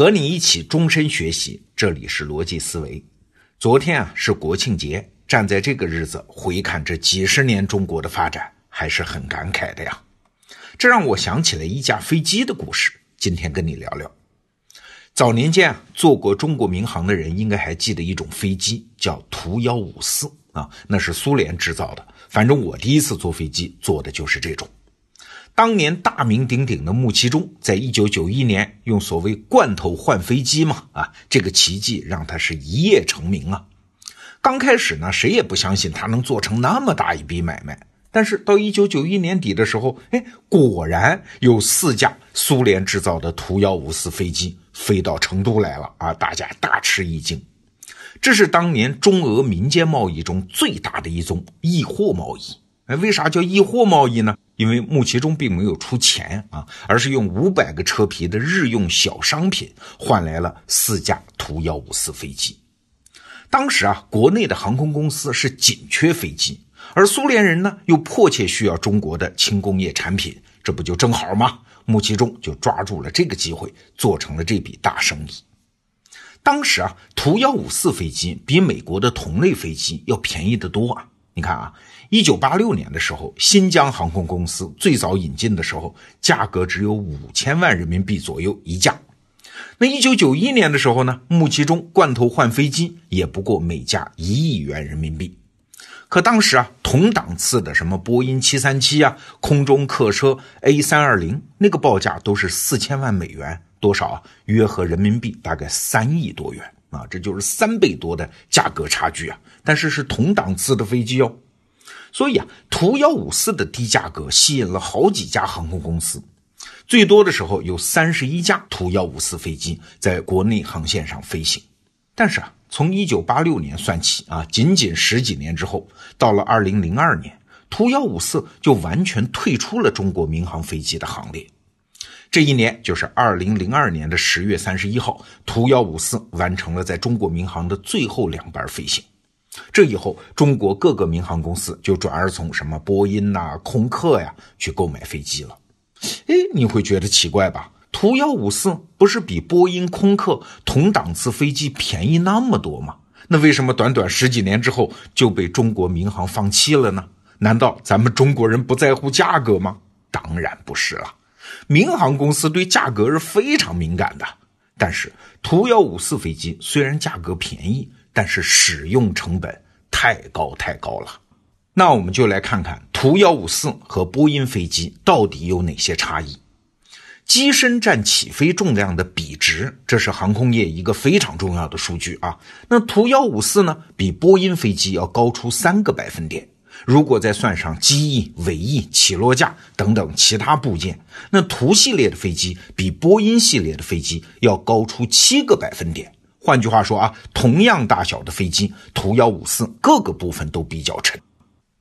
和你一起终身学习，这里是逻辑思维。昨天啊是国庆节，站在这个日子回看这几十年中国的发展，还是很感慨的呀。这让我想起了一架飞机的故事，今天跟你聊聊。早年间啊，坐过中国民航的人应该还记得一种飞机，叫图幺五四啊，那是苏联制造的。反正我第一次坐飞机坐的就是这种。当年大名鼎鼎的穆其中，在一九九一年用所谓“罐头换飞机”嘛，啊，这个奇迹让他是一夜成名啊。刚开始呢，谁也不相信他能做成那么大一笔买卖。但是到一九九一年底的时候，哎，果然有四架苏联制造的图幺五四飞机飞到成都来了啊！大家大吃一惊。这是当年中俄民间贸易中最大的一宗易货贸易。哎，为啥叫易货贸易呢？因为穆其中并没有出钱啊，而是用五百个车皮的日用小商品换来了四架图幺五四飞机。当时啊，国内的航空公司是紧缺飞机，而苏联人呢又迫切需要中国的轻工业产品，这不就正好吗？穆其中就抓住了这个机会，做成了这笔大生意。当时啊，图幺五四飞机比美国的同类飞机要便宜得多啊。你看啊，一九八六年的时候，新疆航空公司最早引进的时候，价格只有五千万人民币左右一架。那一九九一年的时候呢，穆其中罐头换飞机也不过每架一亿元人民币。可当时啊，同档次的什么波音七三七啊、空中客车 A 三二零，那个报价都是四千万美元，多少啊？约合人民币大概三亿多元。啊，这就是三倍多的价格差距啊！但是是同档次的飞机哦，所以啊，图幺五四的低价格吸引了好几家航空公司，最多的时候有三十一架图幺五四飞机在国内航线上飞行。但是啊，从一九八六年算起啊，仅仅十几年之后，到了二零零二年，图幺五四就完全退出了中国民航飞机的行列。这一年就是二零零二年的十月三十一号，图幺五四完成了在中国民航的最后两班飞行。这以后，中国各个民航公司就转而从什么波音呐、空客呀去购买飞机了。哎，你会觉得奇怪吧？图幺五四不是比波音、空客同档次飞机便宜那么多吗？那为什么短短十几年之后就被中国民航放弃了呢？难道咱们中国人不在乎价格吗？当然不是了。民航公司对价格是非常敏感的，但是图幺五四飞机虽然价格便宜，但是使用成本太高太高了。那我们就来看看图幺五四和波音飞机到底有哪些差异。机身占起飞重量的比值，这是航空业一个非常重要的数据啊。那图幺五四呢，比波音飞机要高出三个百分点。如果再算上机翼、尾翼、起落架等等其他部件，那图系列的飞机比波音系列的飞机要高出七个百分点。换句话说啊，同样大小的飞机，图幺五四各个部分都比较沉，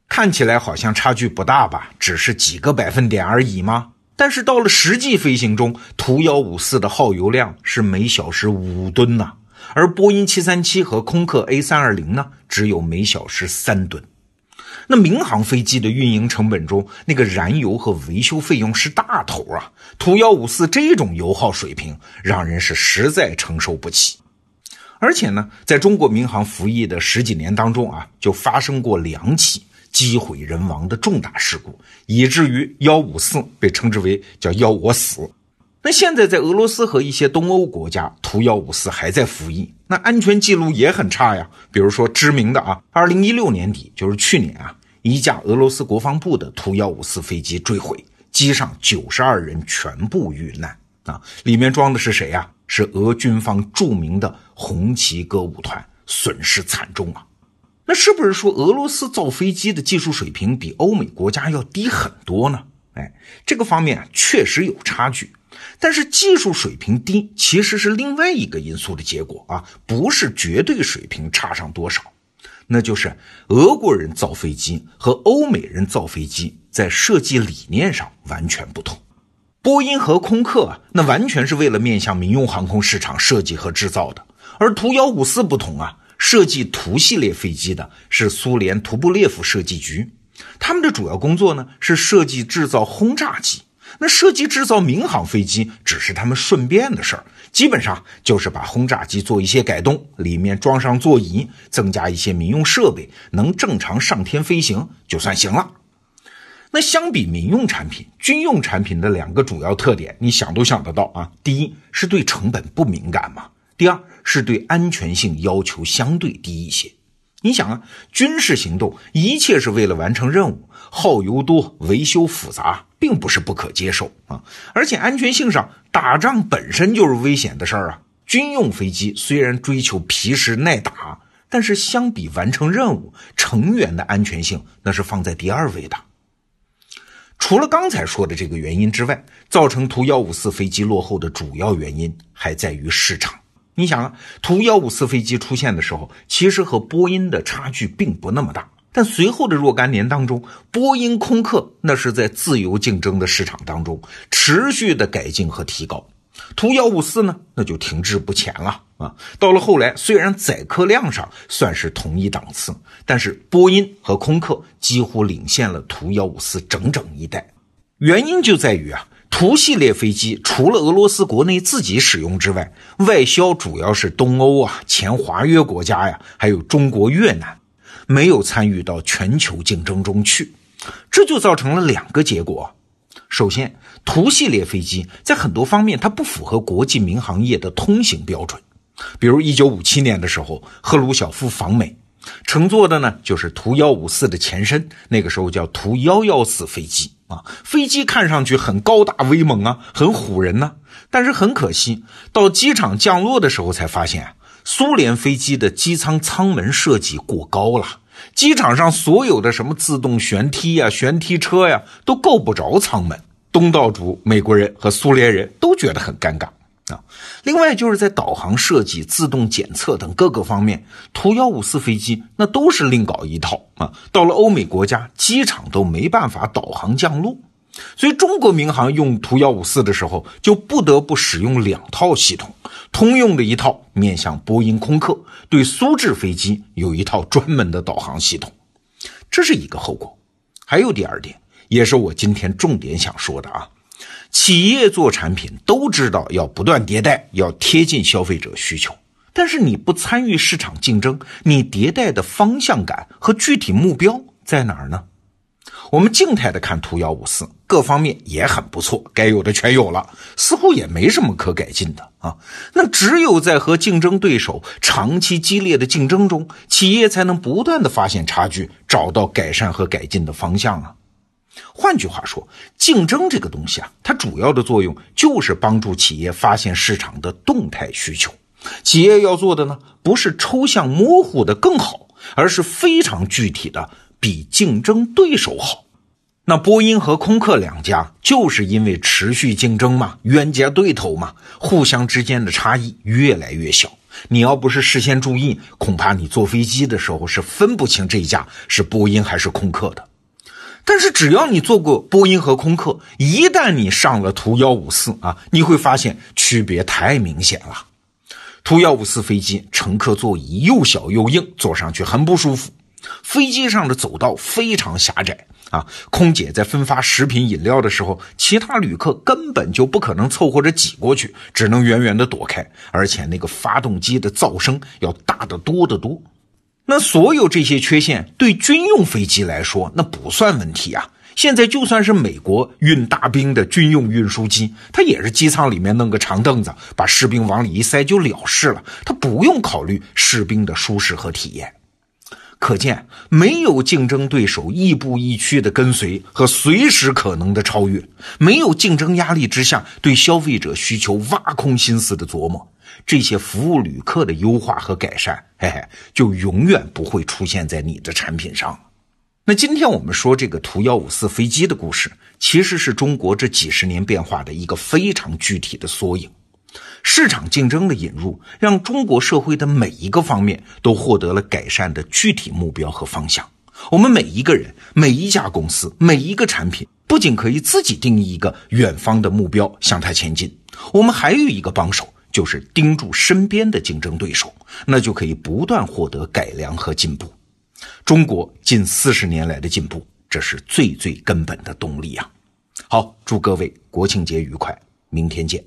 看起来好像差距不大吧？只是几个百分点而已吗？但是到了实际飞行中，图幺五四的耗油量是每小时五吨呐，而波音七三七和空客 A 三二零呢，只有每小时三吨。那民航飞机的运营成本中，那个燃油和维修费用是大头啊！图幺五四这种油耗水平，让人是实在承受不起。而且呢，在中国民航服役的十几年当中啊，就发生过两起机毁人亡的重大事故，以至于幺五四被称之为叫“要我死”。那现在在俄罗斯和一些东欧国家，图幺五四还在服役，那安全记录也很差呀。比如说知名的啊，二零一六年底，就是去年啊，一架俄罗斯国防部的图幺五四飞机坠毁，机上九十二人全部遇难啊，里面装的是谁呀？是俄军方著名的红旗歌舞团，损失惨重啊。那是不是说俄罗斯造飞机的技术水平比欧美国家要低很多呢？哎，这个方面确实有差距。但是技术水平低其实是另外一个因素的结果啊，不是绝对水平差上多少，那就是俄国人造飞机和欧美人造飞机在设计理念上完全不同。波音和空客啊，那完全是为了面向民用航空市场设计和制造的，而图幺五四不同啊，设计图系列飞机的是苏联图布列夫设计局，他们的主要工作呢是设计制造轰炸机。那设计制造民航飞机只是他们顺便的事儿，基本上就是把轰炸机做一些改动，里面装上座椅，增加一些民用设备，能正常上天飞行就算行了。那相比民用产品，军用产品的两个主要特点，你想都想得到啊。第一是对成本不敏感嘛，第二是对安全性要求相对低一些。你想啊，军事行动一切是为了完成任务，耗油多，维修复杂，并不是不可接受啊。而且安全性上，打仗本身就是危险的事儿啊。军用飞机虽然追求皮实耐打，但是相比完成任务，成员的安全性那是放在第二位的。除了刚才说的这个原因之外，造成图幺五四飞机落后的主要原因还在于市场。你想啊，图幺五四飞机出现的时候，其实和波音的差距并不那么大。但随后的若干年当中，波音、空客那是在自由竞争的市场当中持续的改进和提高。图幺五四呢，那就停滞不前了啊。到了后来，虽然载客量上算是同一档次，但是波音和空客几乎领先了图幺五四整整一代。原因就在于啊，图系列飞机除了俄罗斯国内自己使用之外，外销主要是东欧啊、前华约国家呀，还有中国、越南，没有参与到全球竞争中去，这就造成了两个结果。首先，图系列飞机在很多方面它不符合国际民航业的通行标准。比如，一九五七年的时候，赫鲁晓夫访美，乘坐的呢就是图幺五四的前身，那个时候叫图幺幺四飞机啊。飞机看上去很高大威猛啊，很唬人呢。但是很可惜，到机场降落的时候才发现，苏联飞机的机舱舱门设计过高了。机场上所有的什么自动旋梯呀、旋梯车呀，都够不着舱门。东道主美国人和苏联人都觉得很尴尬啊。另外就是在导航设计、自动检测等各个方面，图幺五四飞机那都是另搞一套啊。到了欧美国家，机场都没办法导航降落。所以中国民航用图幺五四的时候，就不得不使用两套系统，通用的一套面向波音、空客，对苏制飞机有一套专门的导航系统，这是一个后果。还有第二点，也是我今天重点想说的啊，企业做产品都知道要不断迭代，要贴近消费者需求，但是你不参与市场竞争，你迭代的方向感和具体目标在哪儿呢？我们静态的看图幺五四，各方面也很不错，该有的全有了，似乎也没什么可改进的啊。那只有在和竞争对手长期激烈的竞争中，企业才能不断的发现差距，找到改善和改进的方向啊。换句话说，竞争这个东西啊，它主要的作用就是帮助企业发现市场的动态需求。企业要做的呢，不是抽象模糊的更好，而是非常具体的。比竞争对手好，那波音和空客两家就是因为持续竞争嘛，冤家对头嘛，互相之间的差异越来越小。你要不是事先注意，恐怕你坐飞机的时候是分不清这一架是波音还是空客的。但是只要你坐过波音和空客，一旦你上了图幺五四啊，你会发现区别太明显了。图幺五四飞机乘客座椅又小又硬，坐上去很不舒服。飞机上的走道非常狭窄啊，空姐在分发食品饮料的时候，其他旅客根本就不可能凑合着挤过去，只能远远的躲开。而且那个发动机的噪声要大得多得多。那所有这些缺陷对军用飞机来说那不算问题啊。现在就算是美国运大兵的军用运输机，它也是机舱里面弄个长凳子，把士兵往里一塞就了事了，它不用考虑士兵的舒适和体验。可见，没有竞争对手亦步亦趋的跟随和随时可能的超越，没有竞争压力之下对消费者需求挖空心思的琢磨，这些服务旅客的优化和改善，嘿嘿，就永远不会出现在你的产品上。那今天我们说这个图幺五四飞机的故事，其实是中国这几十年变化的一个非常具体的缩影。市场竞争的引入，让中国社会的每一个方面都获得了改善的具体目标和方向。我们每一个人、每一家公司、每一个产品，不仅可以自己定义一个远方的目标向它前进，我们还有一个帮手，就是盯住身边的竞争对手，那就可以不断获得改良和进步。中国近四十年来的进步，这是最最根本的动力啊！好，祝各位国庆节愉快，明天见。